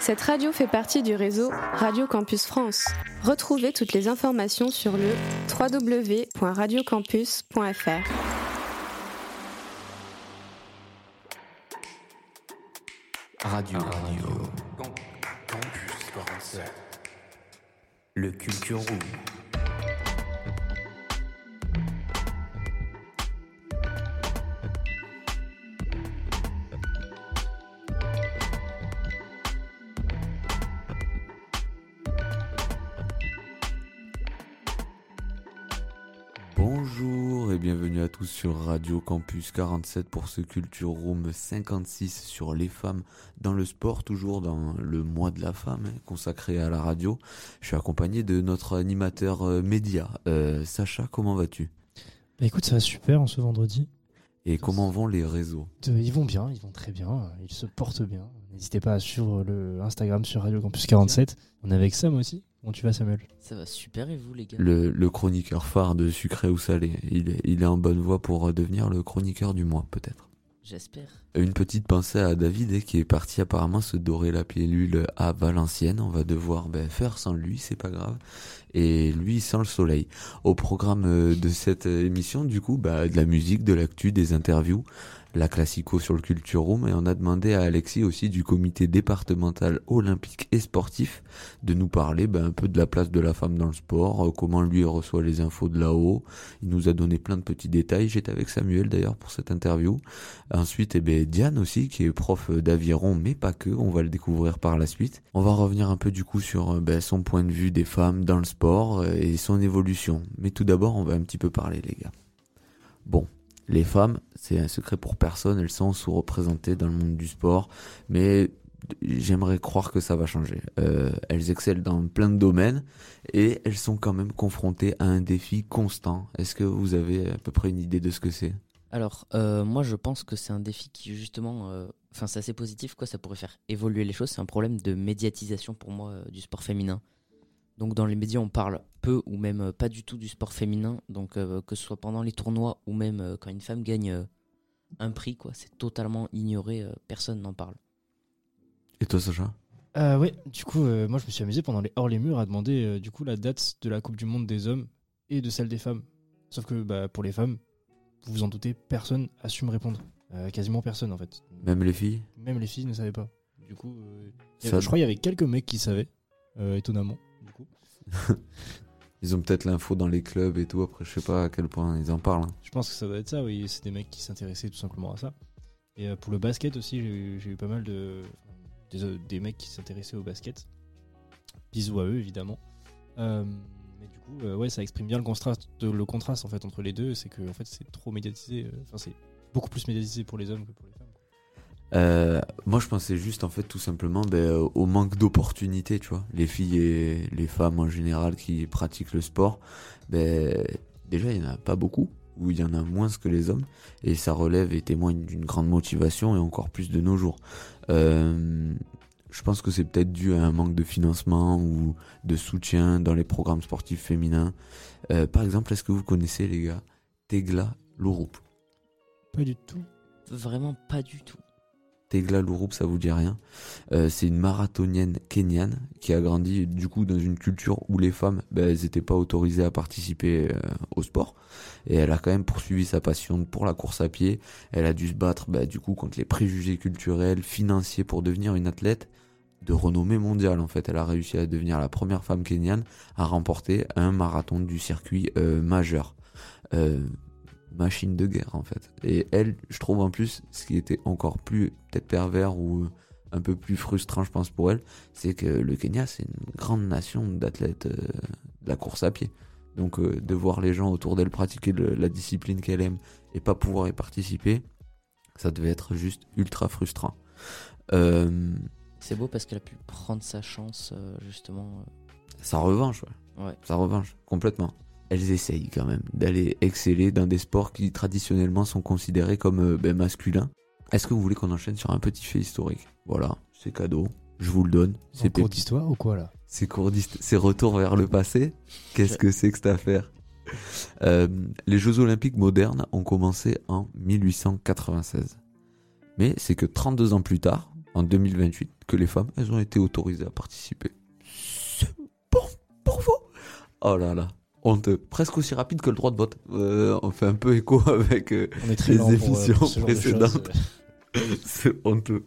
Cette radio fait partie du réseau Radio Campus France. Retrouvez toutes les informations sur le www.radiocampus.fr. Radio. Radio. Campus 47. Le Culture Room. Sur Radio Campus 47 pour ce Culture Room 56 sur les femmes dans le sport, toujours dans le mois de la femme hein, consacré à la radio. Je suis accompagné de notre animateur euh, média. Euh, Sacha, comment vas-tu? Bah écoute, ça va super en ce vendredi. Et comment vont les réseaux? Euh, Ils vont bien, ils vont très bien, ils se portent bien. N'hésitez pas à suivre le Instagram sur Radio Campus 47. On est avec Sam aussi. Comment tu vas Samuel Ça va super et vous les gars? Le, le chroniqueur phare de Sucré ou Salé, il est, il est en bonne voie pour devenir le chroniqueur du mois peut-être. J'espère. Une petite pensée à David eh, qui est parti apparemment se dorer la pilule à Valenciennes. On va devoir ben, faire sans lui, c'est pas grave. Et lui sans le soleil. Au programme euh, de cette euh, émission, du coup, bah, de la musique, de l'actu, des interviews, la classico sur le Culture Room. Et on a demandé à Alexis aussi du comité départemental olympique et sportif de nous parler ben, un peu de la place de la femme dans le sport, euh, comment lui reçoit les infos de là-haut. Il nous a donné plein de petits détails. J'étais avec Samuel d'ailleurs pour cette interview. Ensuite, eh ben, Diane aussi, qui est prof d'aviron, mais pas que, on va le découvrir par la suite. On va revenir un peu du coup sur euh, ben, son point de vue des femmes dans le sport euh, et son évolution. Mais tout d'abord, on va un petit peu parler, les gars. Bon, les femmes, c'est un secret pour personne, elles sont sous-représentées dans le monde du sport, mais j'aimerais croire que ça va changer. Euh, elles excellent dans plein de domaines et elles sont quand même confrontées à un défi constant. Est-ce que vous avez à peu près une idée de ce que c'est? Alors, euh, moi je pense que c'est un défi qui justement, euh, enfin c'est assez positif quoi, ça pourrait faire évoluer les choses. C'est un problème de médiatisation pour moi du sport féminin. Donc dans les médias on parle peu ou même euh, pas du tout du sport féminin. Donc euh, que ce soit pendant les tournois ou même euh, quand une femme gagne euh, un prix quoi, c'est totalement ignoré, euh, personne n'en parle. Et toi, Sacha? Euh, Ouais, du coup, euh, moi je me suis amusé pendant les hors les murs à demander euh, du coup la date de la Coupe du Monde des hommes et de celle des femmes. Sauf que bah, pour les femmes, vous vous en doutez, personne a su me répondre. Euh, quasiment personne en fait. Même les filles? Même les filles ne savaient pas. Du coup, euh, je crois qu'il y avait quelques mecs qui savaient, euh, étonnamment. Ils ont peut-être l'info dans les clubs et tout. Après, je sais pas à quel point ils en parlent. hein. Je pense que ça doit être ça, oui. C'est des mecs qui s'intéressaient tout simplement à ça. Et euh, pour le basket aussi, j'ai eu, pas mal de. Des, euh, des mecs qui s'intéressaient au basket. Bisous à eux, évidemment. Euh, mais du coup, euh, ouais, ça exprime bien le contraste, le contraste en fait, entre les deux. C'est que en fait, c'est trop médiatisé. Enfin, c'est beaucoup plus médiatisé pour les hommes que pour les femmes. Euh, moi, je pensais juste, en fait, tout simplement ben, euh, au manque d'opportunités, tu vois. Les filles et les femmes en général qui pratiquent le sport, ben, déjà, il n'y en a pas beaucoup, ou il y en a moins que les hommes, et ça relève et témoigne d'une grande motivation, et encore plus de nos jours. Euh, je pense que c'est peut-être dû à un manque de financement ou de soutien dans les programmes sportifs féminins. Euh, par exemple, est-ce que vous connaissez, les gars, Tegla Louroup? Pas du tout. Vraiment pas du tout. Tegla Louroup, ça vous dit rien. Euh, c'est une marathonienne kenyane qui a grandi du coup dans une culture où les femmes, ben, elles n'étaient pas autorisées à participer euh, au sport. Et elle a quand même poursuivi sa passion pour la course à pied. Elle a dû se battre ben, du coup contre les préjugés culturels, financiers pour devenir une athlète de renommée mondiale. En fait, elle a réussi à devenir la première femme kenyane à remporter un marathon du circuit euh, majeur. Machine de guerre en fait. Et elle, je trouve en plus, ce qui était encore plus peut-être pervers ou un peu plus frustrant, je pense pour elle, c'est que le Kenya, c'est une grande nation d'athlètes euh, de la course à pied. Donc euh, de voir les gens autour d'elle pratiquer le- la discipline qu'elle aime et pas pouvoir y participer, ça devait être juste ultra frustrant. Euh, C'est beau parce qu'elle a pu prendre sa chance justement. sa revanche, ouais. ouais. sa revanche, complètement. Elles essayent quand même d'aller exceller dans des sports qui traditionnellement sont considérés comme euh, ben, masculins. Est-ce que vous voulez qu'on enchaîne sur un petit fait historique? Voilà, c'est cadeau, je vous le donne. C'est cours d'histoire ou quoi là? C'est cours c'est retour vers le passé. Qu'est-ce que c'est que cette affaire? Euh, Les Jeux Olympiques modernes ont commencé en 1896. Mais c'est que 32 ans plus tard, en en 2028 que les femmes, elles ont été autorisées à participer. C'est bon pour vous? Oh là là, honteux. Presque aussi rapide que le droit de vote. Euh, on fait un peu écho avec euh, Les pour, euh, émissions pour précédentes. C'est honteux.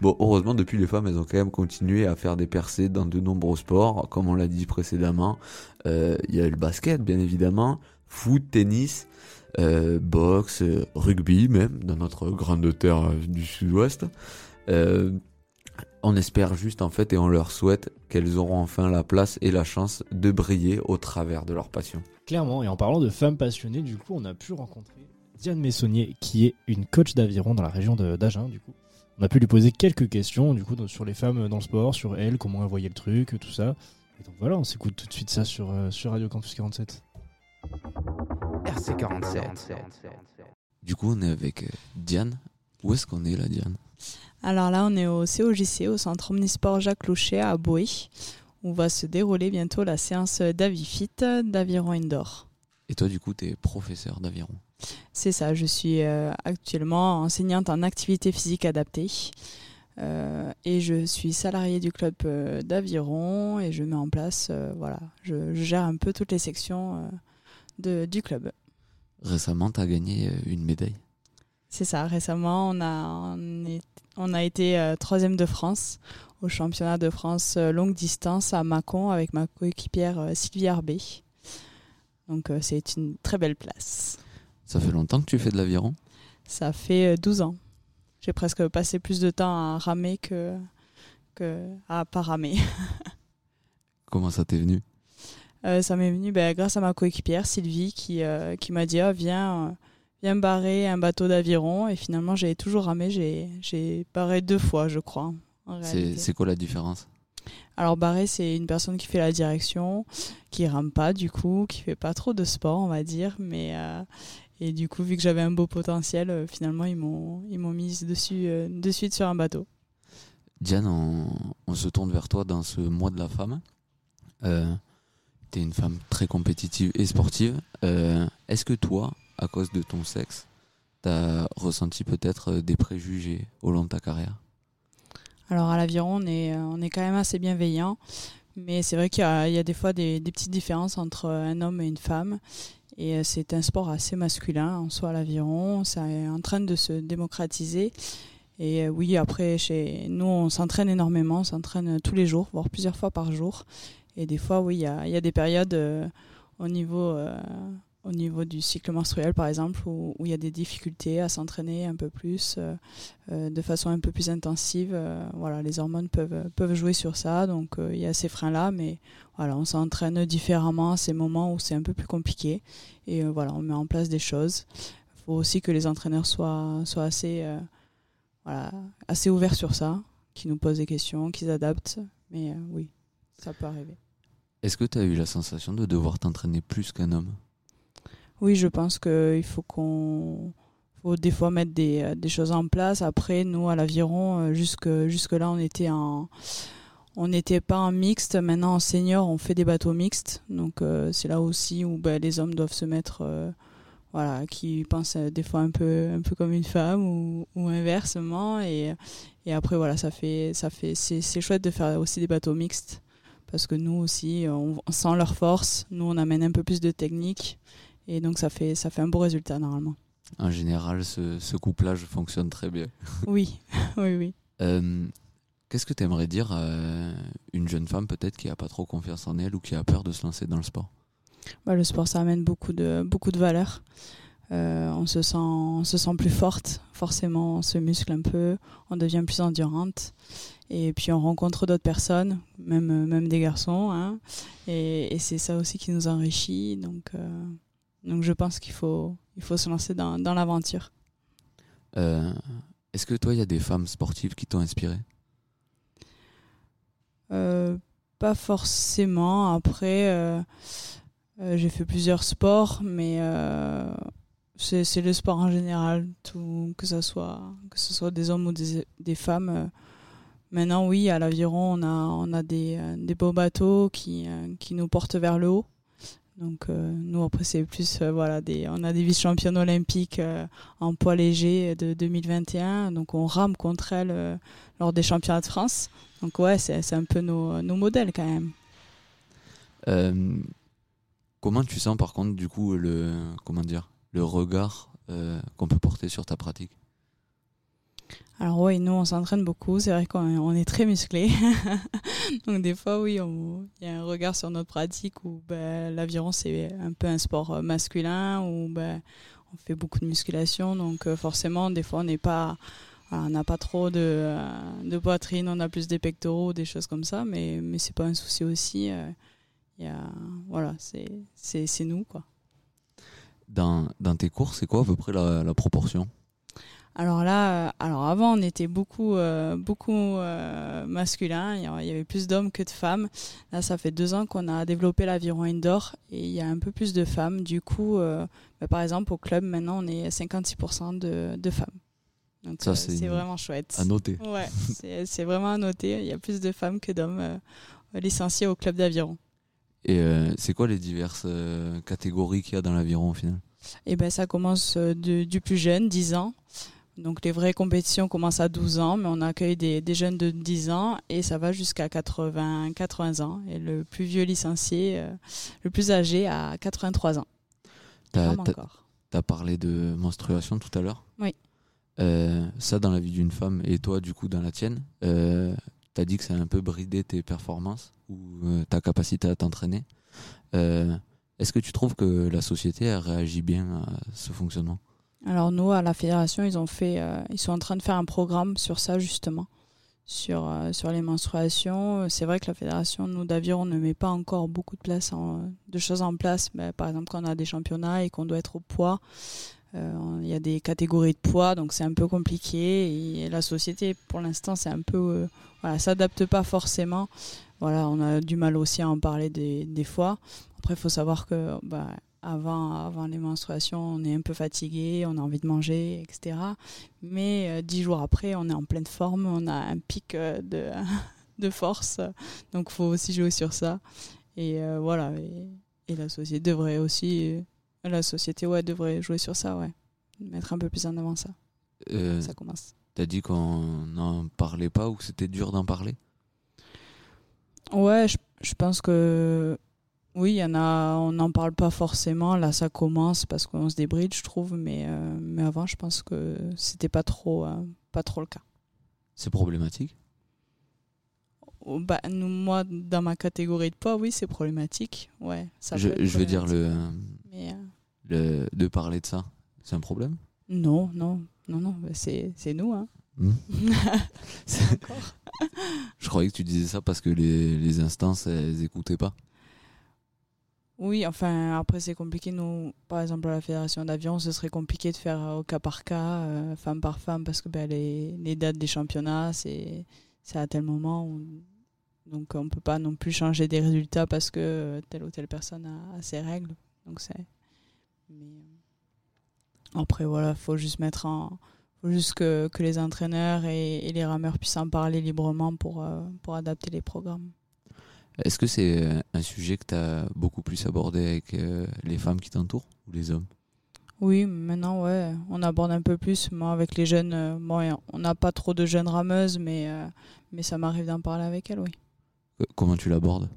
Bon, heureusement, depuis, les femmes, elles ont quand même continué à faire des percées dans de nombreux sports. Comme on l'a dit précédemment, Euh, il y a le basket, bien évidemment, foot, tennis, boxe, rugby même, dans notre grande terre du sud-ouest. On espère juste, en fait, et on leur souhaite qu'elles auront enfin la place et la chance de briller au travers de leur passion. Clairement, et en parlant de femmes passionnées, du coup, on a pu rencontrer Diane Messonnier, qui est une coach d'aviron dans la région de- d'Agen, du coup. On a pu lui poser quelques questions, du coup, sur les femmes dans le sport, sur elle, comment elle voyait le truc, tout ça. Et donc voilà, on s'écoute tout de suite ça sur, euh, sur Radio Campus 47. RC47. Du coup, on est avec euh, Diane. Où est-ce qu'on est là, Diane? Alors là, on est au COJC, au Centre Omnisport Jacques Louchet à Boé, où va se dérouler bientôt la séance d'Avifit d'aviron indoor. Et toi, du coup, t'es professeur d'aviron. C'est ça, je suis euh, actuellement enseignante en activité physique adaptée. euh, et je suis salariée du club euh, d'aviron et je mets en place, voilà, je, je gère un peu toutes les sections de, du club. Récemment, t'as gagné euh, une médaille. C'est ça, récemment, on a, on est- on a été euh, troisième de France au championnat de France euh, longue distance à Mâcon avec ma coéquipière euh, Sylvie Arbé. Donc c'est une très belle place. Ça fait longtemps que tu fais de l'aviron? Ça fait euh, 12 ans. J'ai presque passé plus de temps à ramer que, que à pas ramer. Comment ça t'est venu? Euh, ça m'est venu ben, grâce à ma coéquipière Sylvie qui, euh, qui m'a dit Ah, viens, viens barrer un bateau d'aviron. Et finalement, j'ai toujours ramé. J'ai barré deux fois, je crois. C'est quoi la différence? Alors barré, c'est une personne qui fait la direction, qui rame pas du coup, qui fait pas trop de sport, on va dire, mais euh, et du coup vu que j'avais un beau potentiel, euh, finalement ils m'ont ils m'ont mise dessus euh, de suite sur un bateau. Diane, on, on se tourne vers toi dans ce mois de la femme. Euh, T'es une femme très compétitive et sportive. Est-ce que toi, à cause de ton sexe, t'as ressenti peut-être euh, des préjugés au long de ta carrière? Alors à l'aviron, on est euh, on est quand même assez bienveillant, mais c'est vrai qu'il y a, des fois des, petites différences entre un homme et une femme. Et euh, c'est un sport assez masculin en soi, l'aviron. Ça est en train de se démocratiser. Et euh, oui, après, chez nous, on s'entraîne énormément. On s'entraîne tous les jours, voire plusieurs fois par jour. Et des fois, oui, il y y a des périodes euh, au, niveau, euh, au niveau du cycle menstruel, par exemple, où, il y a des difficultés à s'entraîner un peu plus, euh, euh, de façon un peu plus intensive. Euh, voilà, les hormones peuvent, peuvent jouer sur ça. Donc, il y a ces freins-là. Mais voilà, on s'entraîne différemment à ces moments où c'est un peu plus compliqué. Et voilà, on met en place des choses. Il faut aussi que les entraîneurs soient, soient assez, voilà, assez ouverts sur ça, qu'ils nous posent des questions, qu'ils adaptent. Mais oui, ça peut arriver. Est-ce que t'as eu la sensation de devoir t'entraîner plus qu'un homme? Oui, je pense qu'il faut qu'on faut des fois mettre des, euh, des choses en place. Après, nous, à l'aviron, euh, jusque, jusque-là, on était en. On n'était pas en mixte. Maintenant, en senior, on fait des bateaux mixtes. Donc, euh, c'est là aussi où ben, les hommes doivent se mettre. voilà, qui pensent des fois un peu, un peu comme une femme ou, inversement. Et, après, voilà, ça fait, ça fait, c'est, chouette de faire aussi des bateaux mixtes. Parce que nous aussi, on sent leur force. Nous, on amène un peu plus de technique. Et donc, ça fait, ça fait un beau résultat, normalement. En général, ce, ce couplage fonctionne très bien. Oui, oui, oui. Euh, Qu'est-ce que tu aimerais dire à une jeune femme peut-être qui a pas trop confiance en elle ou qui a peur de se lancer dans le sport? Bah, le sport, ça amène beaucoup de, beaucoup de valeurs. Euh, on, se sent, on se sent plus forte, forcément, on se muscle un peu, on devient plus endurante. Et puis on rencontre d'autres personnes, même, même des garçons. hein. et et c'est ça aussi qui nous enrichit. Donc, euh, donc je pense qu'il faut, il faut se lancer dans, dans l'aventure. Euh, Est-ce que toi, il y a des femmes sportives qui t'ont inspiré? Euh, pas forcément. Après, euh, j'ai fait plusieurs sports, mais c'est le sport en général, tout, que ce soit que ce soit des hommes ou des, des femmes. Maintenant, oui, à l'aviron, on a on a des, des beaux bateaux qui qui nous portent vers le haut. Donc euh, nous après c'est plus euh, voilà on a des vice-championnes olympiques euh, en poids léger de 2021 donc on rame contre elles lors des championnats de France. Donc ouais, c'est un peu nos, modèles quand même. Comment tu sens par contre du coup le regard qu'on peut porter sur ta pratique? Alors oui, nous on s'entraîne beaucoup, c'est vrai qu'on on est très musclé. Donc des fois oui, il y a un regard sur notre pratique où ben, l'aviron c'est un peu un sport euh, masculin où ben, on fait beaucoup de musculation donc euh, forcément des fois on on n'a pas trop de, euh, poitrine, on a plus des pectoraux, des choses comme ça, mais, mais c'est pas un souci aussi. euh, il y a, voilà, c'est nous quoi. dans, tes cours c'est quoi à peu près la proportion? Alors là, euh, alors avant on était beaucoup, euh, beaucoup euh, masculin, il y avait plus d'hommes que de femmes. Là, ça fait deux ans qu'on a développé l'aviron indoor et il y a un peu plus de femmes. Du coup, bah, par exemple au club maintenant on est à 56% de, de femmes. Donc Ça, c'est vraiment chouette. à noter Ouais, c'est vraiment à noter. Il y a plus de femmes que d'hommes licenciés au club d'aviron. et c'est quoi les diverses catégories qu'il y a dans l'aviron au final? Et ben ça commence de- du plus jeune, 10 ans. Donc les vraies compétitions commencent à 12 ans, mais on accueille des, des jeunes de 10 ans et ça va jusqu'à 80, 80 ans. Et le plus vieux licencié, euh, le plus âgé, à 83 ans. Encore. T'as parlé de menstruation tout à l'heure. Oui. Euh, ça, dans la vie d'une femme, et toi, du coup, dans la tienne, euh, t'as dit que ça a un peu bridé tes performances ou euh, ta capacité à t'entraîner. Est-ce que tu trouves que la société a réagi bien à ce fonctionnement? Alors nous, à la fédération, ils ont fait, euh, ils sont en train de faire un programme sur ça justement, sur euh, sur les menstruations. C'est vrai que la fédération, nous d'aviron, ne met pas encore beaucoup de place, de choses en place. Mais par exemple, quand on a des championnats et qu'on doit être au poids, euh, il y a des catégories de poids, donc c'est un peu compliqué. Et la société, pour l'instant, c'est un peu, s'adapte pas forcément. Voilà, on a du mal aussi à en parler des, des fois. Après, il faut savoir que bah, avant, avant les menstruations, on est un peu fatigué, on a envie de manger, etc. Mais euh, dix jours après, on est en pleine forme, on a un pic euh, de, de force. Donc, il faut aussi jouer sur ça. Et euh, voilà. Et, et la société devrait aussi, la société, ouais, devrait jouer sur ça, ouais. Mettre un peu plus en avant ça. Ça commence. T'as dit qu'on n'en parlait pas ou que c'était dur d'en parler? Ouais, je, je pense que oui, il y en a, on n'en parle pas forcément. Là, ça commence parce qu'on se débride, je trouve. Mais, euh, mais avant, je pense que c'était pas trop, euh, pas trop le cas. C'est problématique? Oh, Bah, nous, moi, dans ma catégorie de poids, oui, c'est problématique. Ouais, ça Je, veux dire, le, Mais, euh, le, de parler de ça, c'est un problème? Non, non, non, non, bah, c'est, nous. Hein. Hmm. Je croyais que tu disais ça parce que les, les instances, elles écoutaient pas. Oui, enfin, après, c'est compliqué. Nous, par exemple, à la fédération d'avion, ce serait compliqué de faire au cas par cas, euh, femme par femme, parce que ben, les, dates des championnats, c'est, à tel moment. donc, on peut pas non plus changer des résultats parce que euh, telle ou telle personne a, ses règles. Donc, c'est. Euh, après, voilà, faut juste mettre faut juste que, les entraîneurs et, les rameurs puissent en parler librement euh, pour adapter les programmes. Est-ce que c'est euh, un sujet que tu as beaucoup plus abordé avec euh, les femmes qui t'entourent ou les hommes? Oui, maintenant, ouais, on aborde un peu plus. Moi, avec les jeunes, euh, bon, on n'a pas trop de jeunes rameuses, mais, euh, mais ça m'arrive d'en parler avec elles, oui. Comment tu l'abordes?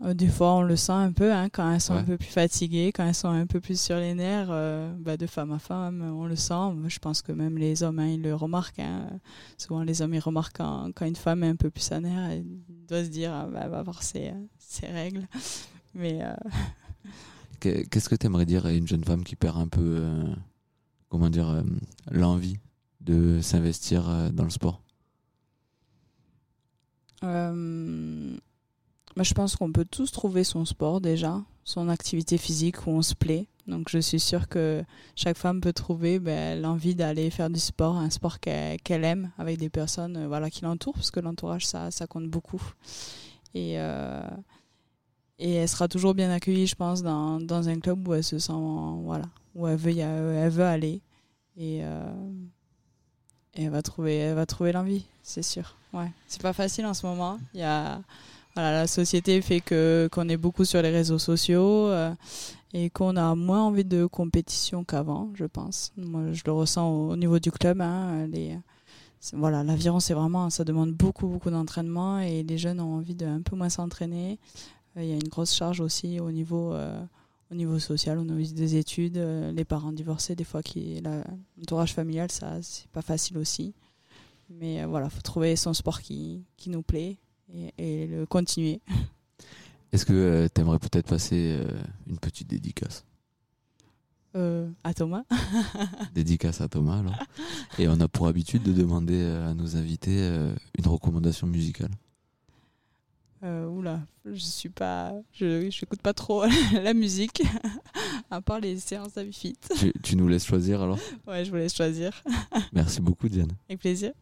Des fois, on le sent un peu, hein, quand elles sont Ouais. un peu plus fatiguées, quand elles sont un peu plus sur les nerfs, euh, bah, de femme à femme, on le sent. Je pense que même les hommes, hein, ils le remarquent. hein. Souvent, les hommes, ils remarquent quand, quand une femme est un peu plus à nerfs, elle doit se dire, ah, bah, elle va avoir ses, euh, ses règles. Mais euh, Que- Qu'est-ce que tu aimerais dire à une jeune femme qui perd un peu, euh, comment dire, euh, l'envie de s'investir euh, dans le sport? Euh, bah, je pense qu'on peut tous trouver son sport déjà, son activité physique où on se plaît. Donc je suis sûre que chaque femme peut trouver ben, l'envie d'aller faire du sport, un sport qu'elle aime avec des personnes euh, voilà, qui l'entourent, parce que l'entourage, ça, ça compte beaucoup. Et, euh, et elle sera toujours bien accueillie, je pense, dans, dans un club où elle se sent, voilà, où elle veut, elle veut aller. Et, euh, et elle va trouver, elle va trouver l'envie, c'est sûr. Ouais, c'est pas facile en ce moment. Il y a, la société fait que qu'on est beaucoup sur les réseaux sociaux euh, et qu'on a moins envie de compétition qu'avant, je pense. Moi, je le ressens au, au niveau du club. Hein, voilà, l'aviron, c'est vraiment, ça demande beaucoup, beaucoup d'entraînement et les jeunes ont envie de un peu moins s'entraîner. Euh, Il y a une grosse charge aussi au niveau, euh, au niveau social, au niveau des études. Les parents divorcés, des fois, qui, l'entourage familial, ça, c'est pas facile aussi. Mais voilà, faut trouver son sport qui, qui nous plaît et, et le continuer. Est-ce que tu aimerais peut-être passer euh, une petite dédicace? Euh, à Thomas. Dédicace à Thomas alors. Et on a pour habitude de demander euh, à nos invités euh, une recommandation musicale. Euh, oula, je suis pas, je j'écoute pas trop la musique, à part les séances d'Avifit. tu, tu nous laisses choisir alors? Ouais, je vous laisse choisir. Merci beaucoup Diane. Avec plaisir.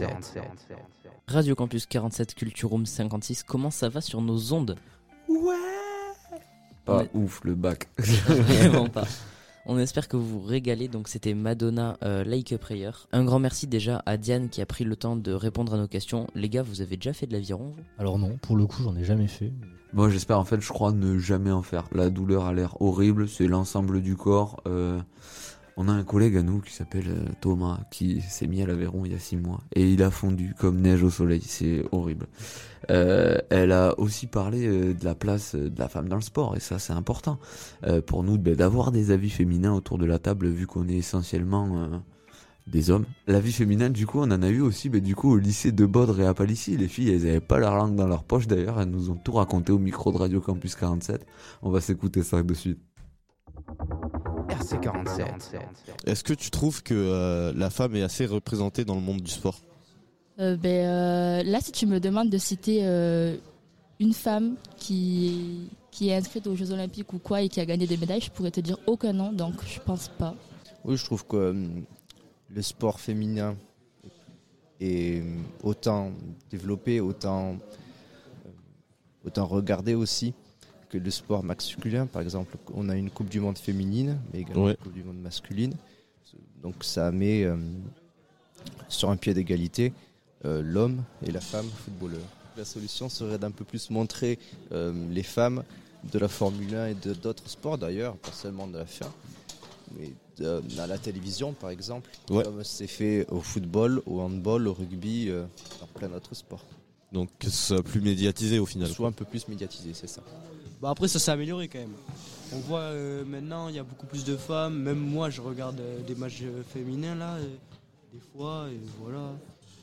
RC47. Radio Campus 47 Culture Room 56, comment ça va sur nos ondes Pas Ouais. ouf le bac. Vraiment pas. On espère que vous vous régalez. Donc, c'était Madonna euh, Like a Prayer. Un grand merci déjà à Diane qui a pris le temps de répondre à nos questions. Les gars, vous avez déjà fait de l'aviron vous? Alors non, pour le coup, j'en ai jamais fait. Moi j'espère en fait, je crois ne jamais en faire. La douleur a l'air horrible, c'est l'ensemble du corps. Euh, on a un collègue à nous qui s'appelle euh, Thomas qui s'est mis à l'Aveyron il y a six mois et il a fondu comme neige au soleil, c'est horrible. Euh, elle a aussi parlé euh, de la place de la femme dans le sport et ça c'est important pour nous ben, d'avoir des avis féminins autour de la table vu qu'on est essentiellement des hommes. La vie féminine, du coup, on en a eu aussi, mais du coup, au lycée de Baudre et à Palissy. Les filles, elles avaient pas leur langue dans leur poche d'ailleurs. Elles nous ont tout raconté au micro de Radio Campus 47. On va s'écouter ça de suite. RC47. Est-ce que tu trouves que euh, la femme est assez représentée dans le monde du sport? Euh, ben, euh, là, si tu me demandes de citer euh, une femme qui, qui est inscrite aux Jeux Olympiques ou quoi et qui a gagné des médailles, je pourrais te dire aucun nom, donc je pense pas. Oui, je trouve que euh, le sport féminin est autant développé, autant, euh, autant regardé aussi que le sport masculin. Par exemple, on a une Coupe du Monde féminine, mais également Ouais. une Coupe du Monde masculine. Donc ça met euh, sur un pied d'égalité euh, l'homme et la femme footballeur. La solution serait d'un peu plus montrer euh, les femmes de la Formule 1 et de d'autres sports d'ailleurs, pas seulement de la F1, mais de- à la télévision par exemple, Ouais. comme c'est fait au football, au handball, au rugby, dans plein d'autres sports. Donc que ce soit plus médiatisé au final. Soit un peu plus médiatisé, c'est ça. Bah après ça s'est amélioré quand même. On voit euh, maintenant il y a beaucoup plus de femmes. Même moi je regarde euh, des matchs euh, féminins là, des fois et voilà.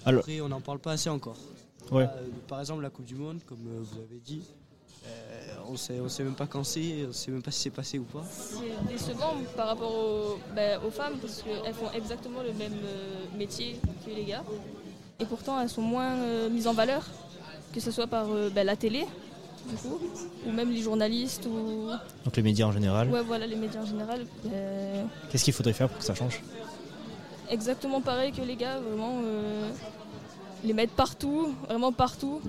Alors- Après on n'en parle pas assez encore. Ouais. Là, euh, par exemple la Coupe du Monde, comme euh, vous avez dit, euh, on sait, on sait même pas quand c'est, on sait même pas si c'est passé ou pas. C'est décevant par rapport aux, ben, aux femmes parce qu'elles font exactement le même euh, métier que les gars. Et pourtant, elles sont moins euh, mises en valeur, que ce soit par euh, ben, la télé, du coup, ou même les journalistes, ou Donc les médias en général. ouais, voilà, les médias en général. Ben, Qu'est-ce qu'il faudrait faire pour que ça change? exactement pareil que les gars, vraiment euh, les mettre partout, vraiment partout,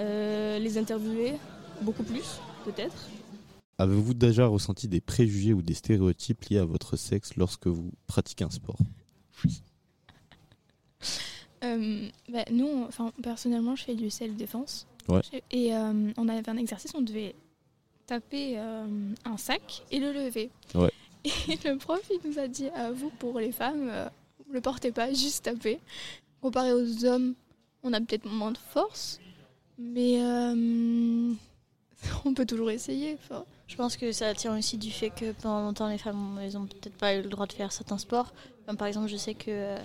euh, les interviewer beaucoup plus, peut-être. Avez-vous déjà ressenti des préjugés ou des stéréotypes liés à votre sexe lorsque vous pratiquez un sport? Euh, bah, nous, enfin, personnellement, je fais du self-défense. Ouais. Et euh, on avait fait un exercice, on devait taper euh, un sac et le lever. Ouais. Et le prof, il nous a dit à vous, pour les femmes, euh, le portez pas, juste tapez. Comparé aux hommes, on a peut-être moins de force, mais euh, on peut toujours essayer. enfin. Je pense que ça tient aussi du fait que pendant longtemps, les femmes, elles ont peut-être pas eu le droit de faire certains sports. Comme par exemple, je sais que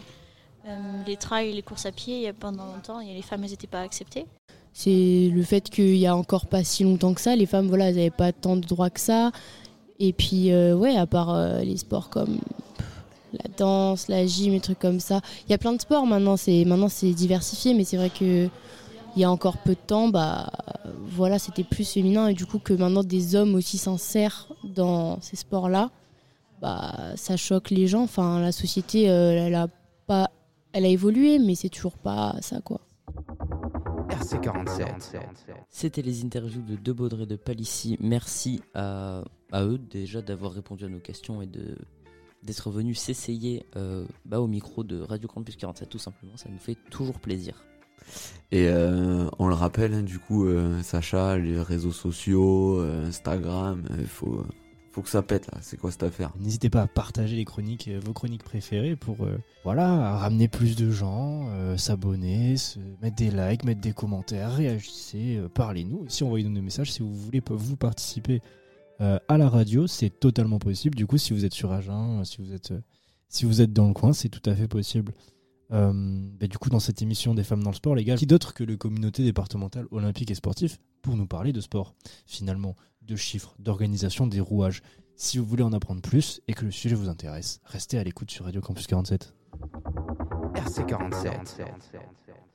euh, les trails, les courses à pied, pendant longtemps, les femmes, elles n'étaient pas acceptées. C'est le fait qu'il y a encore pas si longtemps que ça, les femmes, voilà, elles n'avaient pas tant de droits que ça. Et puis, euh, ouais, à part euh, les sports comme la danse, la gym, et trucs comme ça. Il y a plein de sports maintenant, c'est maintenant c'est diversifié, mais c'est vrai que il y a encore peu de temps, bah voilà, c'était plus féminin et du coup que maintenant des hommes aussi s'insèrent dans ces sports-là, bah ça choque les gens. Enfin, la société, euh, elle a pas, elle a évolué, mais c'est toujours pas ça quoi. RC47. C'était les interviews de De Baudré de Palissy. Merci à, à eux déjà d'avoir répondu à nos questions et de d'être venus s'essayer euh, bah, au micro de Radio Campus 47 tout simplement. Ça nous fait toujours plaisir. Et euh, on le rappelle, hein, du coup, euh, Sacha, les réseaux sociaux, euh, Instagram, il faut, faut que ça pète là. C'est quoi cette affaire? N'hésitez pas à partager les chroniques, vos chroniques préférées pour euh, voilà, ramener plus de gens, euh, s'abonner, mettre des likes, mettre des commentaires, réagissez, euh, parlez-nous. Aussi, envoyez-nous des messages si vous voulez vous participer euh, à la radio, c'est totalement possible. Du coup, si vous êtes sur Agen, si vous êtes, si vous êtes dans le coin, c'est tout à fait possible. Bah, du coup, dans cette émission des femmes dans le sport, les gars, qui d'autre que le communauté départementale olympique et sportif pour nous parler de sport, finalement, de chiffres, d'organisation, des rouages? Si vous voulez en apprendre plus et que le sujet vous intéresse, restez à l'écoute sur Radio Campus 47. RC47.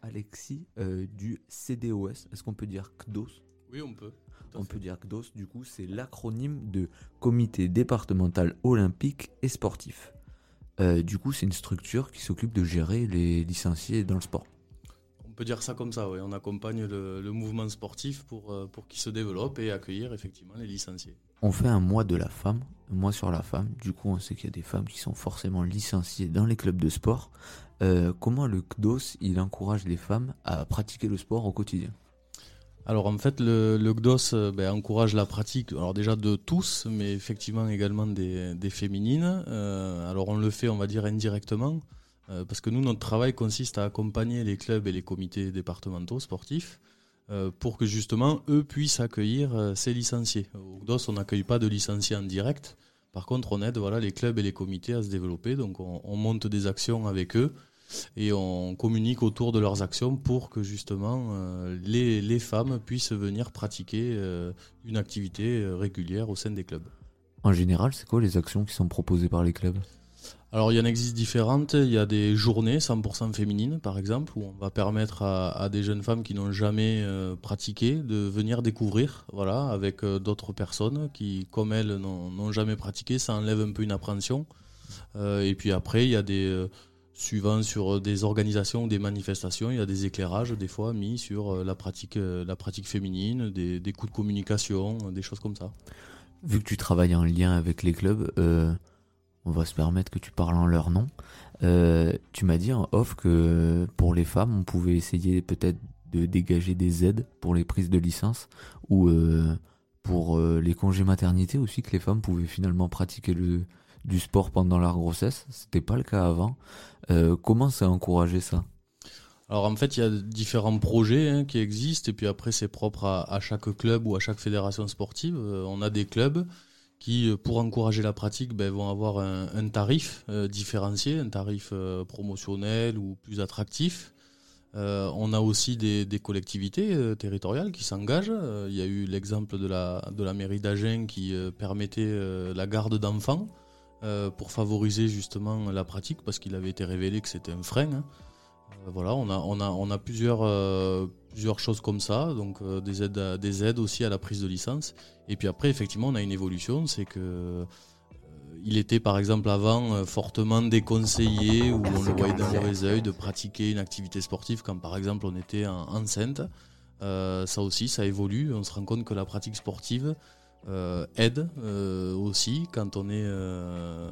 Alexis euh, du CDOS, est-ce qu'on peut dire CDOS Oui, on peut. On peut dire CDOS, du coup, c'est l'acronyme de Comité départemental olympique et sportif. Euh, du coup, c'est une structure qui s'occupe de gérer les licenciés dans le sport. On peut dire ça comme ça, oui. On accompagne le, le mouvement sportif pour, euh, pour qu'il se développe et accueillir effectivement les licenciés. On fait un mois de la femme, un mois sur la femme. Du coup, on sait qu'il y a des femmes qui sont forcément licenciées dans les clubs de sport. Euh, comment le CDOS il encourage les femmes à pratiquer le sport au quotidien? Alors en fait, le, le GDOS euh, ben, encourage la pratique, alors déjà de tous, mais effectivement également des, féminines. Euh, alors on le fait, on va dire, indirectement, parce que nous, notre travail consiste à accompagner les clubs et les comités départementaux sportifs pour que justement eux puissent accueillir ces licenciés. Au GDOS, on n'accueille pas de licenciés en direct. Par contre, on aide voilà, les clubs et les comités à se développer. Donc on, on monte des actions avec eux et on communique autour de leurs actions pour que justement euh, les, les femmes puissent venir pratiquer euh, une activité euh, régulière au sein des clubs. En général, c'est quoi les actions qui sont proposées par les clubs? Alors il y en existe différentes. Il y a des journées 100% féminines par exemple où on va permettre à, des jeunes femmes qui n'ont jamais euh, pratiqué de venir découvrir voilà, avec euh, d'autres personnes qui comme elles n'ont jamais pratiqué. Ça enlève un peu une appréhension. Euh, et puis après il y a des... suivant sur des organisations ou des manifestations, il y a des éclairages des fois mis sur la pratique, la pratique féminine, des, coups de communication, des choses comme ça. Vu que tu travailles en lien avec les clubs, on va se permettre que tu parles en leur nom. Euh, tu m'as dit en off que pour les femmes, on pouvait essayer peut-être de dégager des aides pour les prises de licence ou euh, pour euh, les congés maternité aussi, que les femmes pouvaient finalement pratiquer le, du sport pendant leur grossesse. C'était pas le cas avant. Comment ça a encouragé ça? Alors en fait, il y a différents projets hein, qui existent et puis après c'est propre à, chaque club ou à chaque fédération sportive. On a des clubs qui, euh, pour encourager la pratique, ben, vont avoir un, tarif euh, différencié, un tarif euh, promotionnel ou plus attractif. On a aussi des, collectivités territoriales qui s'engagent. Il y a eu l'exemple de la, de la mairie d'Agen qui permettait la garde d'enfants pour favoriser justement la pratique parce qu'il avait été révélé que c'était un frein. hein. Voilà, on a, on a, on a plusieurs, plusieurs choses comme ça, donc euh, des, aides des aides aussi à la prise de licence. Et puis après, effectivement, on a une évolution, c'est que euh, il était par exemple avant euh, fortement déconseillé ou on le voyait d'un mauvais œil de pratiquer une activité sportive quand par exemple on était en- enceinte. Ça aussi, ça évolue. On se rend compte que la pratique sportive aide aussi quand on est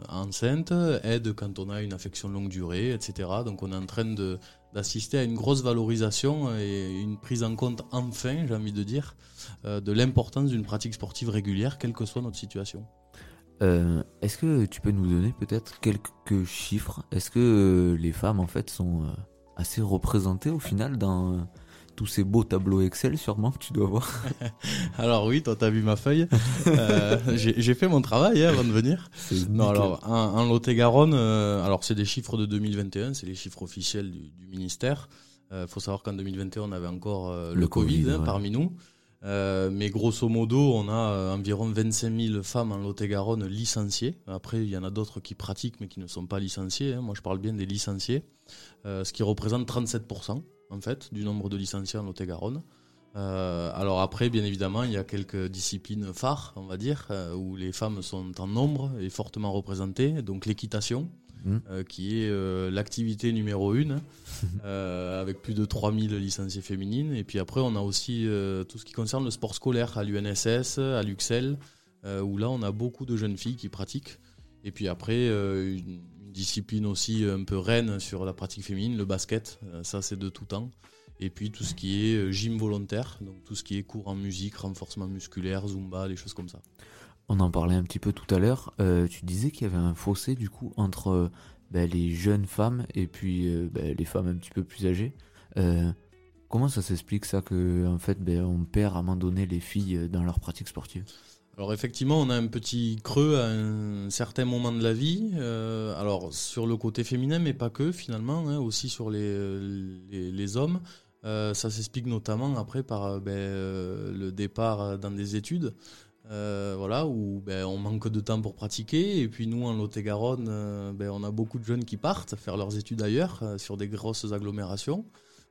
enceinte, aide quand on a une affection longue durée, etc. Donc on est en train de d'assister à une grosse valorisation et une prise en compte enfin, j'ai envie de dire, euh, de l'importance d'une pratique sportive régulière, quelle que soit notre situation. Euh, Est-ce que tu peux nous donner peut-être quelques chiffres? Est-ce que euh, les femmes en fait sont assez représentées au final dans tous ces beaux tableaux Excel sûrement que tu dois voir Alors oui, toi t'as vu ma feuille. Euh, j'ai fait mon travail hein, avant de venir. Non, alors en, en Lot-et-Garonne, euh, alors c'est des chiffres de 2021, c'est les chiffres officiels du, du ministère. Il faut savoir qu'en 2021 on avait encore euh, le, Le Covid, Covid, hein, ouais. parmi nous. Euh, mais grosso modo, on a euh, environ 25 000 femmes en Lot-et-Garonne licenciées. Après, il y en a d'autres qui pratiquent mais qui ne sont pas licenciées. hein. Moi, je parle bien des licenciés, euh, ce qui représente 37% en fait du nombre de licenciés en Lot-et-Garonne. Euh, alors après, bien évidemment, il y a quelques disciplines phares, on va dire, euh, où les femmes sont en nombre et fortement représentées. Donc l'équitation, Mhm. euh, qui est l'activité numéro une, avec plus de 3000 licenciées féminines. Et puis après, on a aussi tout ce qui concerne le sport scolaire à l'UNSS, à l'UXEL, euh, où là, on a beaucoup de jeunes filles qui pratiquent. Et puis après, une, discipline aussi un peu reine sur la pratique féminine, le basket, euh, ça c'est de tout temps. Et puis tout ce qui est euh, gym volontaire, donc tout ce qui est cours en musique, renforcement musculaire, zumba, les choses comme ça. On en parlait un petit peu tout à l'heure. Euh, tu disais qu'il y avait un fossé du coup entre bah, les jeunes femmes et puis bah, les femmes un petit peu plus âgées. Comment ça s'explique ça que en fait bah, on perd à un moment donné les filles dans leur pratique sportive? Alors effectivement, on a un petit creux à un certain moment de la vie. euh, alors sur le côté féminin, mais pas que finalement, hein, aussi sur les, les, hommes. Euh, ça s'explique notamment après par euh, ben, le départ dans des études. Voilà, où ben, on manque de temps pour pratiquer. Et puis nous, en Lot-et-Garonne, ben, on a beaucoup de jeunes qui partent faire leurs études ailleurs, sur des grosses agglomérations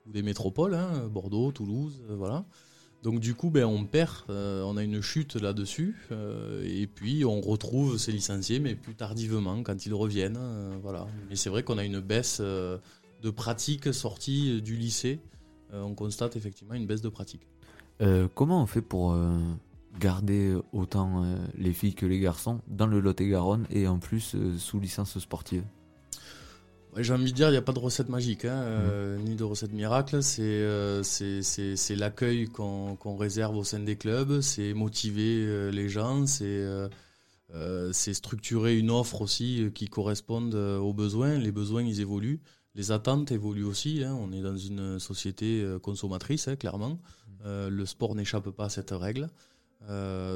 ou des métropoles, hein, Bordeaux, Toulouse, voilà. Donc du coup, ben, on perd, euh, on a une chute là-dessus, euh, et puis on retrouve ces licenciés, mais plus tardivement, quand ils reviennent. euh, voilà. Mais c'est vrai qu'on a une baisse de pratique sortie du lycée. On constate effectivement une baisse de pratique. Comment on fait pour garder autant les filles que les garçons dans le Lot-et-Garonne et en plus sous licence sportive? J'ai envie de dire, il n'y a pas de recette magique, hein, euh, ni de recette miracle. C'est euh, c'est- l'accueil qu'on réserve au sein des clubs, c'est motiver euh, les gens, c'est structurer une offre aussi qui corresponde aux besoins. Les besoins, ils évoluent. Les attentes évoluent aussi. hein. On est dans une société consommatrice, hein, clairement. Euh, le sport n'échappe pas à cette règle.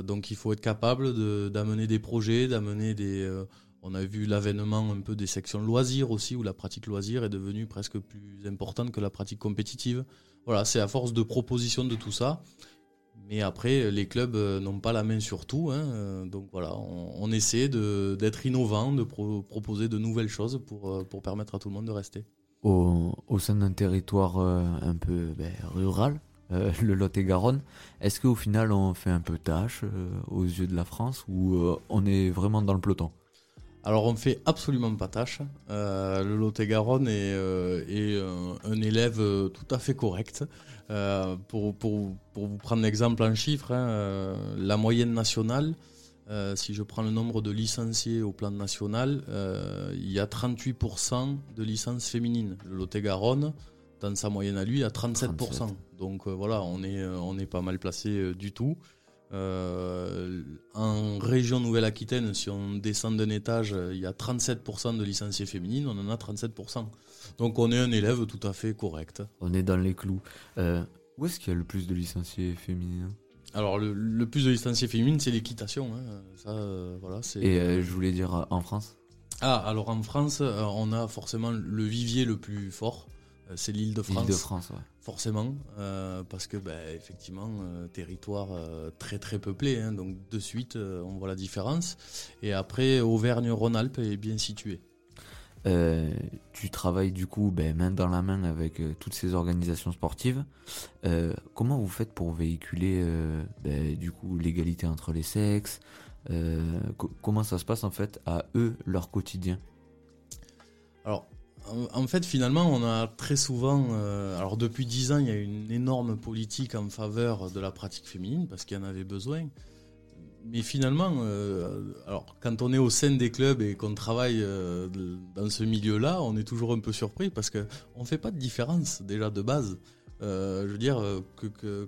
Donc il faut être capable de- d'amener des projets, d'amener des... on a vu l'avènement un peu des sections loisirs aussi, où la pratique loisir est devenue presque plus importante que la pratique compétitive. Voilà, c'est à force de proposition de tout ça. Mais après, les clubs euh, n'ont pas la main sur tout. hein, euh, donc voilà, on, essaie d'être innovant, de pro- proposer de nouvelles choses pour, euh, pour permettre à tout le monde de rester. au, sein d'un territoire un peu ben, rural, le Lot-et-Garonne, est-ce qu'au final on fait un peu tâche aux yeux de la France ou on est vraiment dans le peloton? Alors on fait absolument pas tâche. Euh, le Lot-et-Garonne est, euh, est un, un élève euh, tout à fait correct. Euh, pour, pour, pour vous prendre l'exemple en chiffres, hein, euh, la moyenne nationale, euh, si je prends le nombre de licenciés au plan national, euh, il y a 38% de licences féminines. Le Lot-et-Garonne, dans sa moyenne à lui, a 37%. 37. Donc euh, voilà, on est, euh, on est pas mal placé euh, du tout. Euh, en région Nouvelle-Aquitaine, si on descend d'un étage, il y a 37% de licenciés féminines, on en a 37%. Donc on est un élève tout à fait correct. On est dans les clous. Euh, où est-ce qu'il y a le plus de licenciés féminins Alors le, le plus de licenciés féminines, c'est l'équitation. hein. Ça, euh, voilà, c'est. Et je voulais dire en France? Ah, alors en France, on a forcément le vivier le plus fort. Euh, C'est l'île de France. L'Île-de-France, ouais. Forcément, euh, parce que bah, effectivement, euh, territoire euh, très très peuplé, hein, donc de suite on voit la différence. Et après, Auvergne-Rhône-Alpes est bien situé. Euh, tu travailles du coup ben, main dans la main avec toutes ces organisations sportives. Comment vous faites pour véhiculer ben, du coup l'égalité entre les sexes? Co- Comment ça se passe en fait à eux leur quotidien? Alors, en, fait, finalement, on a très souvent. euh, alors, depuis 10 ans, il y a une énorme politique en faveur de la pratique féminine parce qu'il y en avait besoin. Mais finalement, euh, quand on est au sein des clubs et qu'on travaille euh, dans ce milieu-là, on est toujours un peu surpris parce qu'on ne fait pas de différence déjà de base. Je veux dire,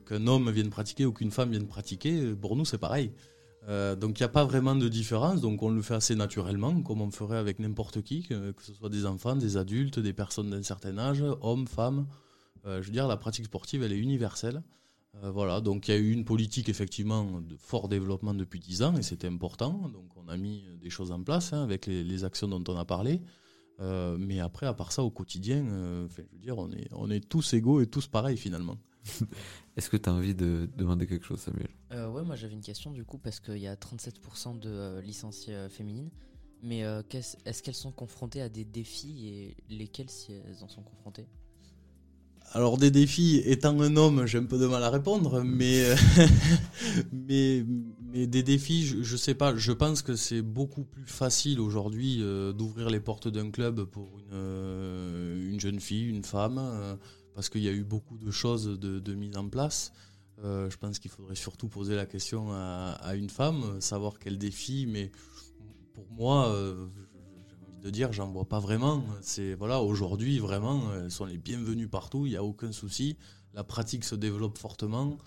qu'un homme vienne pratiquer ou qu'une femme vienne pratiquer, pour nous, c'est pareil. Euh, donc il n'y a pas vraiment de différence, donc on le fait assez naturellement, comme on ferait avec n'importe qui, que, ce soit des enfants, des adultes, des personnes d'un certain âge, hommes, femmes. Euh, je veux dire, la pratique sportive, elle est universelle. Euh, voilà, donc il y a eu une politique effectivement de fort développement depuis 10 ans et c'était important. Donc on a mis des choses en place hein, avec les, actions dont on a parlé. Mais après, à part ça, au quotidien, je veux dire, on est tous égaux et tous pareils finalement. Est-ce que tu as envie de demander quelque chose, Samuel? Euh, ouais, moi j'avais une question du coup parce qu'il y a 37% de euh, licenciés euh, féminines. Mais euh, qu'est-ce- est-ce qu'elles sont confrontées à des défis et lesquels si elles en sont confrontées? Alors des défis, étant un homme, j'ai un peu de mal à répondre, mais euh, mais, mais des défis, je, je sais pas. Je pense que c'est beaucoup plus facile aujourd'hui euh, d'ouvrir les portes d'un club pour une, euh, une jeune fille, une femme, euh, parce qu'il y a eu beaucoup de choses de, mises en place. Euh, je pense qu'il faudrait surtout poser la question à, une femme, savoir quel défi, mais pour moi, euh, j'ai envie de dire, j'en vois pas vraiment. C'est voilà, aujourd'hui vraiment, elles sont les bienvenues partout. Il y a aucun souci. La pratique se développe fortement, donc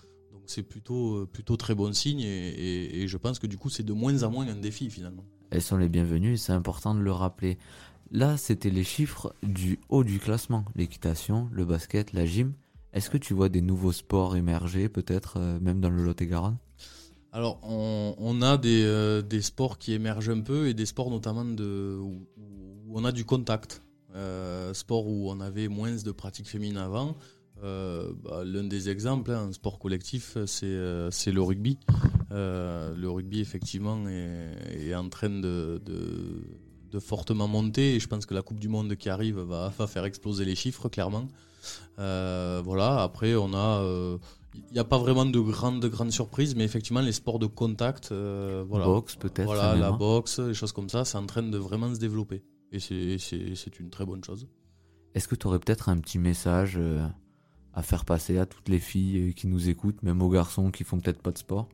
c'est plutôt euh, plutôt très bon signe. Et, et- je pense que du coup, c'est de moins en moins un défi finalement. Elles sont les bienvenues c'est important de le rappeler. Là, c'était les chiffres du haut du classement l'équitation, le basket, la gym. Est-ce que tu vois des nouveaux sports émerger, peut-être euh, même dans le Lot-et-Garonne? Alors, on, a des, euh, des sports qui émergent un peu et des sports notamment de, où, on a du contact. Euh, sport où on avait moins de pratiques féminines avant. Euh, bah, L'un des exemples, hein, un sport collectif, c'est le rugby. Le rugby, effectivement, est, en train de, de fortement monter et je pense que la Coupe du Monde qui arrive va, va faire exploser les chiffres, clairement. Euh, voilà, après, on a. euh, il n'y a pas vraiment de grandes, de grandes surprises, mais effectivement, les sports de contact, euh, voilà. Boxe, peut-être, Voilà, la boxe, les choses comme ça, c'est en train de vraiment se développer. Et c'est- une très bonne chose. Est-ce que tu aurais peut-être un petit message à faire passer à toutes les filles qui nous écoutent, même aux garçons qui font peut-être pas de sport?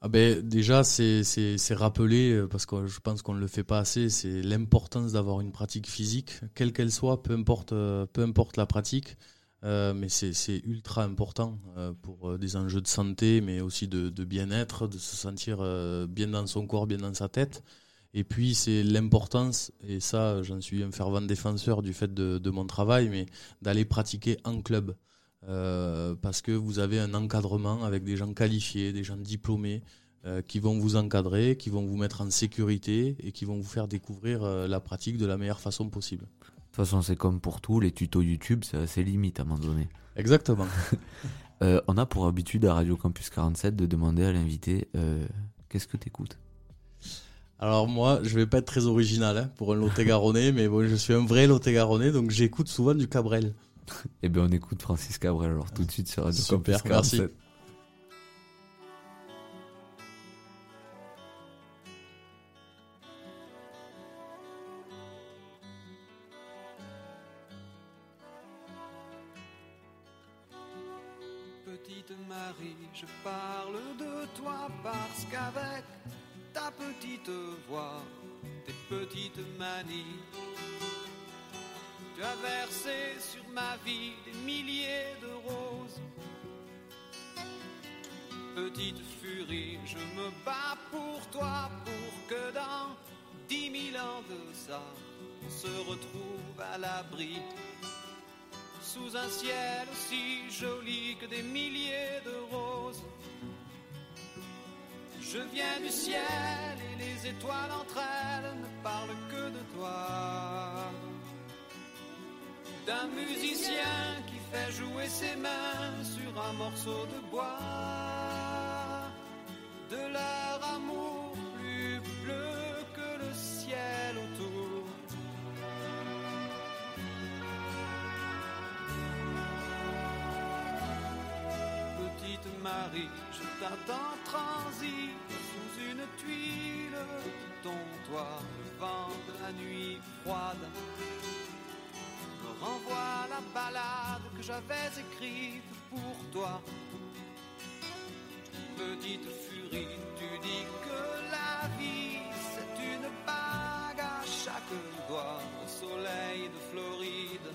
Ah ben, déjà, c'est rappelé, euh, parce que je pense qu'on ne le fait pas assez, c'est l'importance d'avoir une pratique physique, quelle qu'elle soit, peu importe, euh, peu importe la pratique. Euh, mais c'est ultra important pour des enjeux de santé, mais aussi de, de bien-être, de se sentir bien dans son corps, bien dans sa tête. Et puis c'est l'importance, et ça j'en suis un fervent défenseur du fait de, de mon travail, mais d'aller pratiquer en club. Euh, parce que vous avez un encadrement avec des gens qualifiés, des gens diplômés, euh, qui vont vous encadrer, qui vont vous mettre en sécurité et qui vont vous faire découvrir euh, la pratique de la meilleure façon possible. De toute façon, c'est comme pour tout, les tutos YouTube, c'est assez limite à un moment donné. Exactement. On a pour habitude à Radio Campus 47 de demander à l'invité qu'est-ce que t'écoutes? Alors moi, je vais pas être très original hein, pour un Lot-et-Garonnais, mais bon, je suis un vrai Lot-et-Garonnais, donc j'écoute souvent du Cabrel. Eh bien, on écoute Francis Cabrel alors tout de suite sur Radio Super, Campus merci. 47. Petite Marie, je parle de toi parce qu'avec ta petite voix, tes petites manies, tu as versé sur ma vie des milliers de roses. Petite furie, je me bats pour toi pour que dans dix mille ans de ça, on se retrouve à l'abri sous un ciel aussi joli que des milliers de roses. Je viens du ciel et les étoiles entre elles ne parlent que de toi. D'un musicien qui fait jouer ses mains sur un morceau de bois. De leur amour plus bleu que le ciel autour. Petite Marie, je t'attends transi sous une tuile ton toit. Le vent de la nuit froide la balade que j'avais écrite pour toi. Petite furie, tu dis que la vie c'est une bague à chaque doigt au soleil de Floride.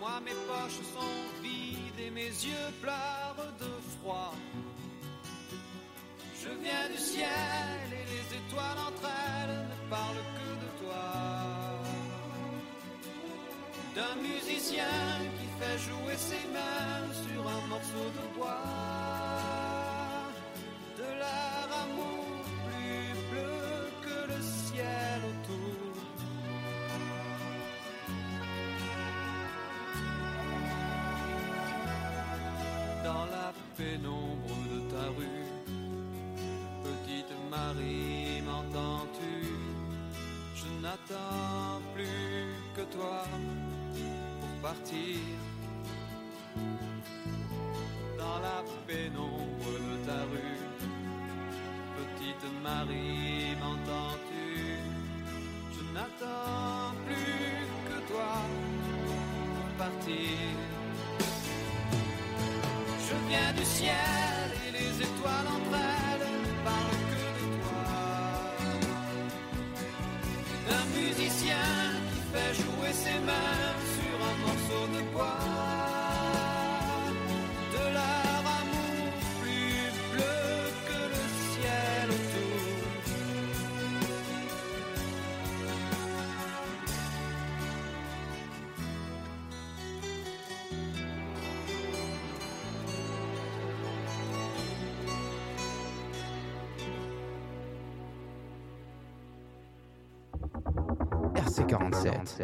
Moi mes poches sont vides et mes yeux pleurent de froid. Je viens du ciel et les étoiles entre elles ne parlent que D'un musicien qui fait jouer ses mains sur un morceau de bois. De leur amour plus bleu que le ciel autour. dans la pénombre de ta rue. Petite Marie, m'entends-tu? Je n'attends plus que toi partir. Dans la pénombre de ta rue. Petite Marie, m'entends-tu? Je n'attends plus que toi pour partir. Je viens du ciel et les étoiles entre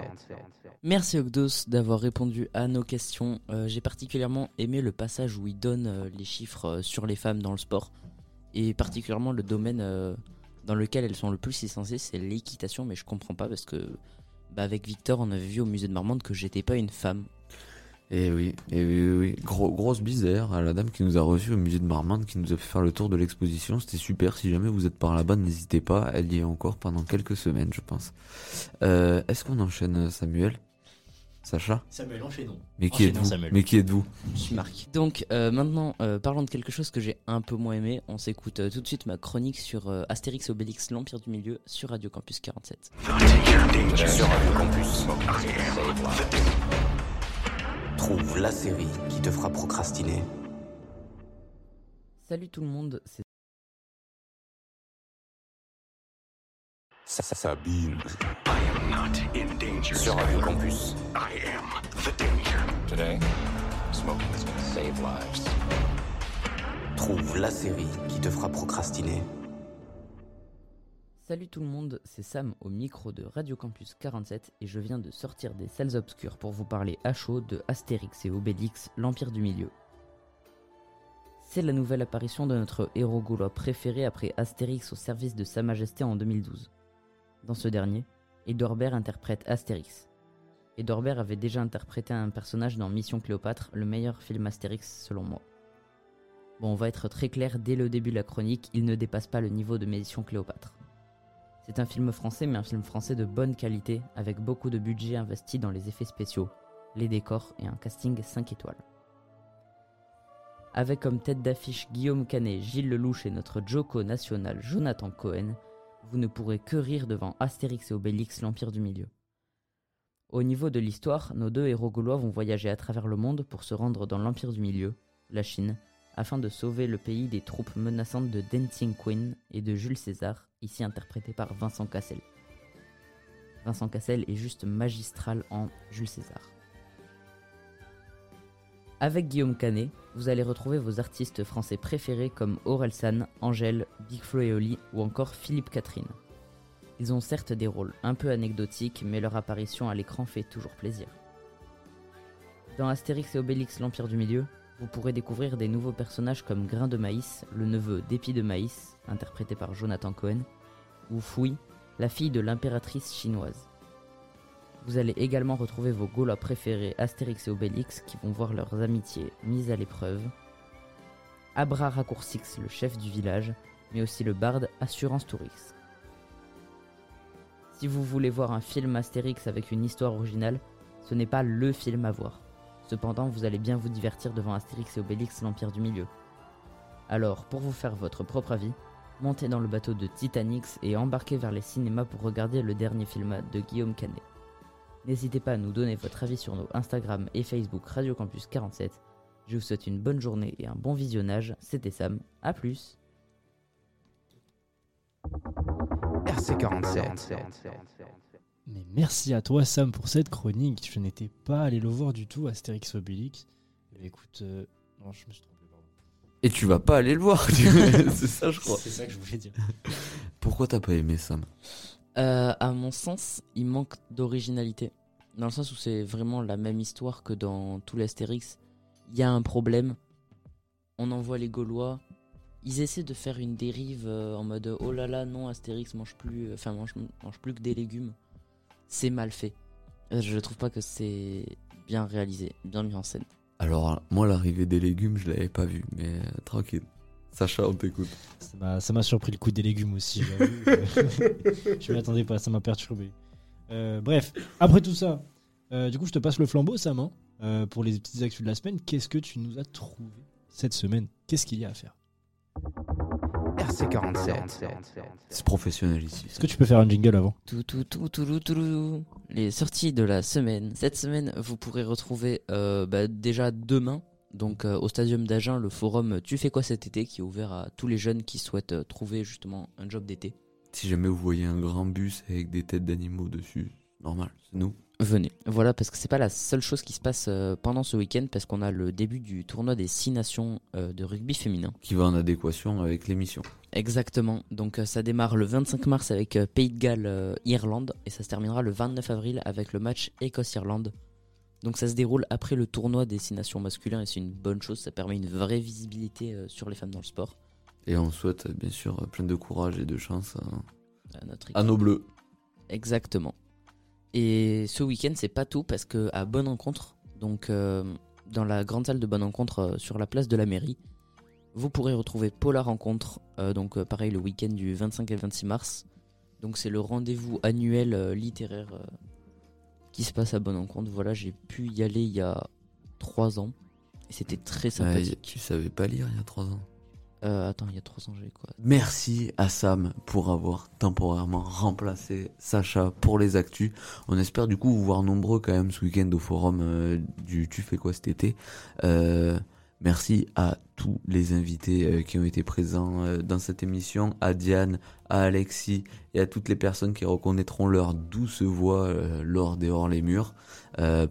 RC47. Merci Ogdos d'avoir répondu à nos questions. Euh, J'ai particulièrement aimé le passage où il donne euh, les chiffres euh, sur les femmes dans le sport. Et particulièrement le domaine euh, dans lequel elles sont le plus licenciées, c'est l'équitation. Mais je comprends pas parce que bah, avec Victor, on avait vu au musée de Marmande que j'étais pas une femme. Et oui, et oui, oui, oui. Gros, grosse bise d'ailleurs à la dame qui nous a reçus au musée de Marmande, qui nous a fait faire le tour de l'exposition. C'était super. Si jamais vous êtes par là-bas, n'hésitez pas. Elle y est encore pendant quelques semaines, je pense. Euh, Est-ce qu'on enchaîne Samuel Sacha Samuel, enchaînons. Mais qui êtes-vous. Mais qui êtes-vous Je suis Marc. Donc euh, maintenant, euh, parlons de quelque chose que j'ai un peu moins aimé. On s'écoute euh, tout de suite ma chronique sur euh, Astérix et Obélix, l'Empire du Milieu, sur Radio Campus 47. Sur Radio Campus. Trouve la série qui te fera procrastiner. Salut tout le monde, c'est Sabine. Sur Radio Campus. Today, smoking is gonna save lives. Trouve la série qui te fera procrastiner. Salut tout le monde, c'est Sam au micro de Radio Campus 47 et je viens de sortir des salles obscures pour vous parler à chaud de Astérix et Obélix, l'Empire du Milieu. C'est la nouvelle apparition de notre héros gaulois préféré après Astérix au service de Sa Majesté en 2012. Dans ce dernier, Edouard interprète Astérix. Edouard avait déjà interprété un personnage dans Mission Cléopâtre, le meilleur film Astérix selon moi. Bon, on va être très clair dès le début de la chronique, il ne dépasse pas le niveau de Mission Cléopâtre. C'est un film français, mais un film français de bonne qualité, avec beaucoup de budget investi dans les effets spéciaux, les décors et un casting 5 étoiles. Avec comme tête d'affiche Guillaume Canet, Gilles Lelouch et notre Joko national Jonathan Cohen, vous ne pourrez que rire devant Astérix et Obélix, l'Empire du Milieu. Au niveau de l'histoire, nos deux héros gaulois vont voyager à travers le monde pour se rendre dans l'Empire du Milieu, la Chine, afin de sauver le pays des troupes menaçantes de Dancing Queen et de Jules César, ici interprété par Vincent Cassel. Vincent Cassel est juste magistral en Jules César. Avec Guillaume Canet, vous allez retrouver vos artistes français préférés comme Orelsan, Angèle, Big Flo et Oli ou encore Philippe Catherine. Ils ont certes des rôles un peu anecdotiques, mais leur apparition à l'écran fait toujours plaisir. Dans Astérix et Obélix l'Empire du Milieu, vous pourrez découvrir des nouveaux personnages comme Grain de Maïs, le neveu d'Épi de Maïs, interprété par Jonathan Cohen, ou Fouille, la fille de l'impératrice chinoise. Vous allez également retrouver vos Gaulois préférés Astérix et Obélix qui vont voir leurs amitiés mises à l'épreuve. Abra Raccourcix, le chef du village, mais aussi le barde Assurance Tourix. Si vous voulez voir un film Astérix avec une histoire originale, ce n'est pas LE film à voir. Cependant, vous allez bien vous divertir devant Astérix et Obélix l'Empire du Milieu. Alors, pour vous faire votre propre avis, montez dans le bateau de Titanic et embarquez vers les cinémas pour regarder le dernier film de Guillaume Canet. N'hésitez pas à nous donner votre avis sur nos Instagram et Facebook Radio Campus 47. Je vous souhaite une bonne journée et un bon visionnage. C'était Sam. À plus. RC47. Mais merci à toi, Sam, pour cette chronique. Je n'étais pas allé le voir du tout, Astérix Obélix. Écoute, euh, non, je me suis trompé. pardon. Et tu vas pas aller le voir, tu- c'est ça je crois. C'est ça que je voulais dire. Pourquoi t'as pas aimé Sam? Euh, à mon sens, il manque d'originalité. Dans le sens où c'est vraiment la même histoire que dans tout l'Astérix. Il y a un problème. On envoie les Gaulois. Ils essaient de faire une dérive euh, en mode oh là là, non, Astérix mange plus, euh, enfin mange, mange plus que des légumes. C'est mal fait. Je trouve pas que c'est bien réalisé, bien mis en scène. Alors, moi, l'arrivée des légumes, je l'avais pas vu, mais euh, tranquille. Sacha, on t'écoute. Ça m'a- Ça m'a surpris le coup des légumes aussi, j'avoue. je je m'y attendais pas, ça m'a perturbé. Euh, bref, après tout ça, euh, du coup, je te passe le flambeau, Sam, hein, euh, pour les petites actus de la semaine. Qu'est-ce que tu nous as trouvé cette semaine? Qu'est-ce qu'il y a à faire? RC47. C'est professionnel ici. Est-ce que tu peux faire un jingle avant? Tout, tout, tout, tout, tout, tout, tout. Les sorties de la semaine. Cette semaine, vous pourrez retrouver euh, bah, déjà demain, donc euh, au Stadium d'Agen, le forum Tu fais quoi cet été, qui est ouvert à tous les jeunes qui souhaitent euh, trouver justement un job d'été. Si jamais vous voyez un grand bus avec des têtes d'animaux dessus, normal, c'est nous. Venez. Voilà, parce que c'est pas la seule chose qui se passe euh, pendant ce week-end, parce qu'on a le début du tournoi des six nations euh, de rugby féminin. Qui va en adéquation avec l'émission. Exactement. Donc euh, ça démarre le 25 mars avec euh, Pays de Galles, euh, Irlande, et ça se terminera le 29 avril avec le match Écosse-Irlande. Donc ça se déroule après le tournoi des six nations masculins, et c'est une bonne chose, ça permet une vraie visibilité sur les femmes dans le sport. Et on souhaite bien sûr plein de courage et de chance à, À notre à nos bleus. Exactement. Et ce week-end, c'est pas tout parce que à Bonne Rencontre, Donc, euh, dans la grande salle de bonne rencontre euh, sur la place de la mairie, vous pourrez retrouver Paula Rencontre, euh, donc euh, pareil le week-end du 25 et 26 mars. Donc, c'est le rendez-vous annuel euh, littéraire qui se passe à bonne rencontre. Voilà, j'ai pu y aller il y a trois ans et c'était très sympathique. tu savais pas lire il y a trois ans? Euh, attends, il y a trois ans, j'avais quoi? Merci à Sam pour avoir temporairement remplacé Sacha pour les actus. On espère du coup vous voir nombreux quand même ce week-end au forum du Tu fais quoi cet été? Euh, merci à tous les invités euh, qui ont été présents euh, dans cette émission, à Diane, à Alexis et à toutes les personnes qui reconnaîtront leur douce voix euh, lors des hors les murs.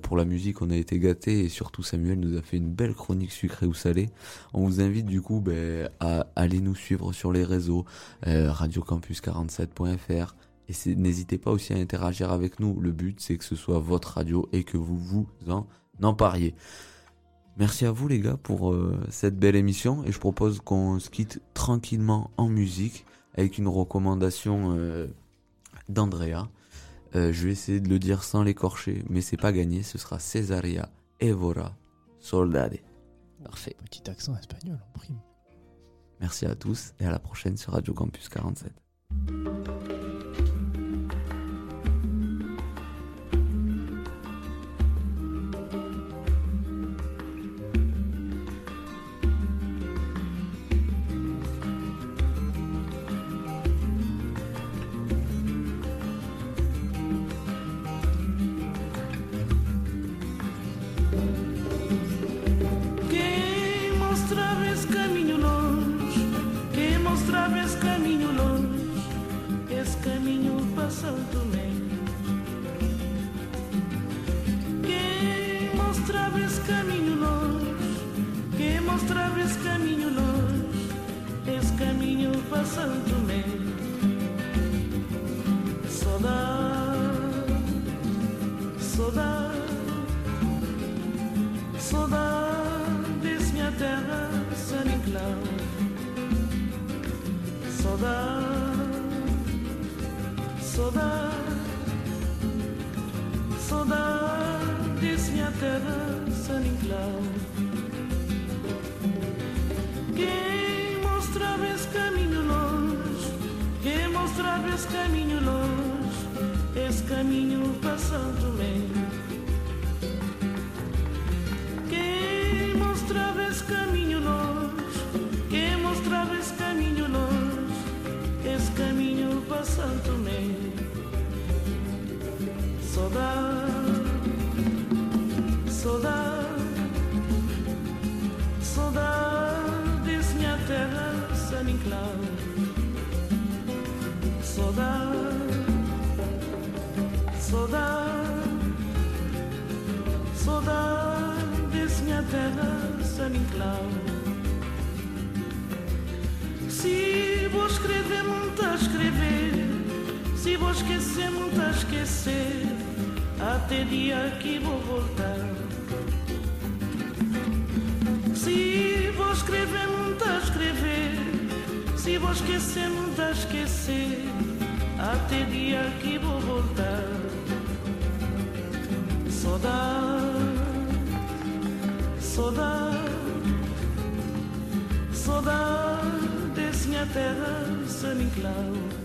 Pour la musique, on a été gâtés et surtout Samuel nous a fait une belle chronique sucrée ou salée. On vous invite du coup ben, à aller nous suivre sur les réseaux euh, radiocampus47.fr et n'hésitez pas aussi à interagir avec nous. Le but c'est que ce soit votre radio et que vous vous en empariez. Merci à vous les gars pour euh, cette belle émission et je propose qu'on se quitte tranquillement en musique avec une recommandation euh, d'Andrea. Euh, je vais essayer de le dire sans l'écorcher, mais c'est pas gagné. Ce sera Cesaria Evora Soldade. Parfait. Petit accent espagnol en prime. Merci à tous et à la prochaine sur Radio Campus 47. coração meu. Que mostravas caminho longe, mostrava esse caminho longe, esse caminho para Santo meu. Saudade, saudade, saudade desse minha terra, San Inclau. Saudade. Saudade, saudades, minha terra, San Inclau. Quem mostrava esse caminho longe, quem mostrava esse caminho longe, esse caminho passando Saudade, saudade, saudades, minha terra, San Inclau. Saudade, saudade. Saudades, minha terra, San Inclau. Se vou escrever, muito a escrever. Se vou esquecer, muito a esquecer. Até dia que vou voltar. Se vou escrever, muito a escrever. Se vou esquecer, muito a esquecer. Até dia que vou voltar. Saudade, saudade, saudades, minha terra, San Inclau.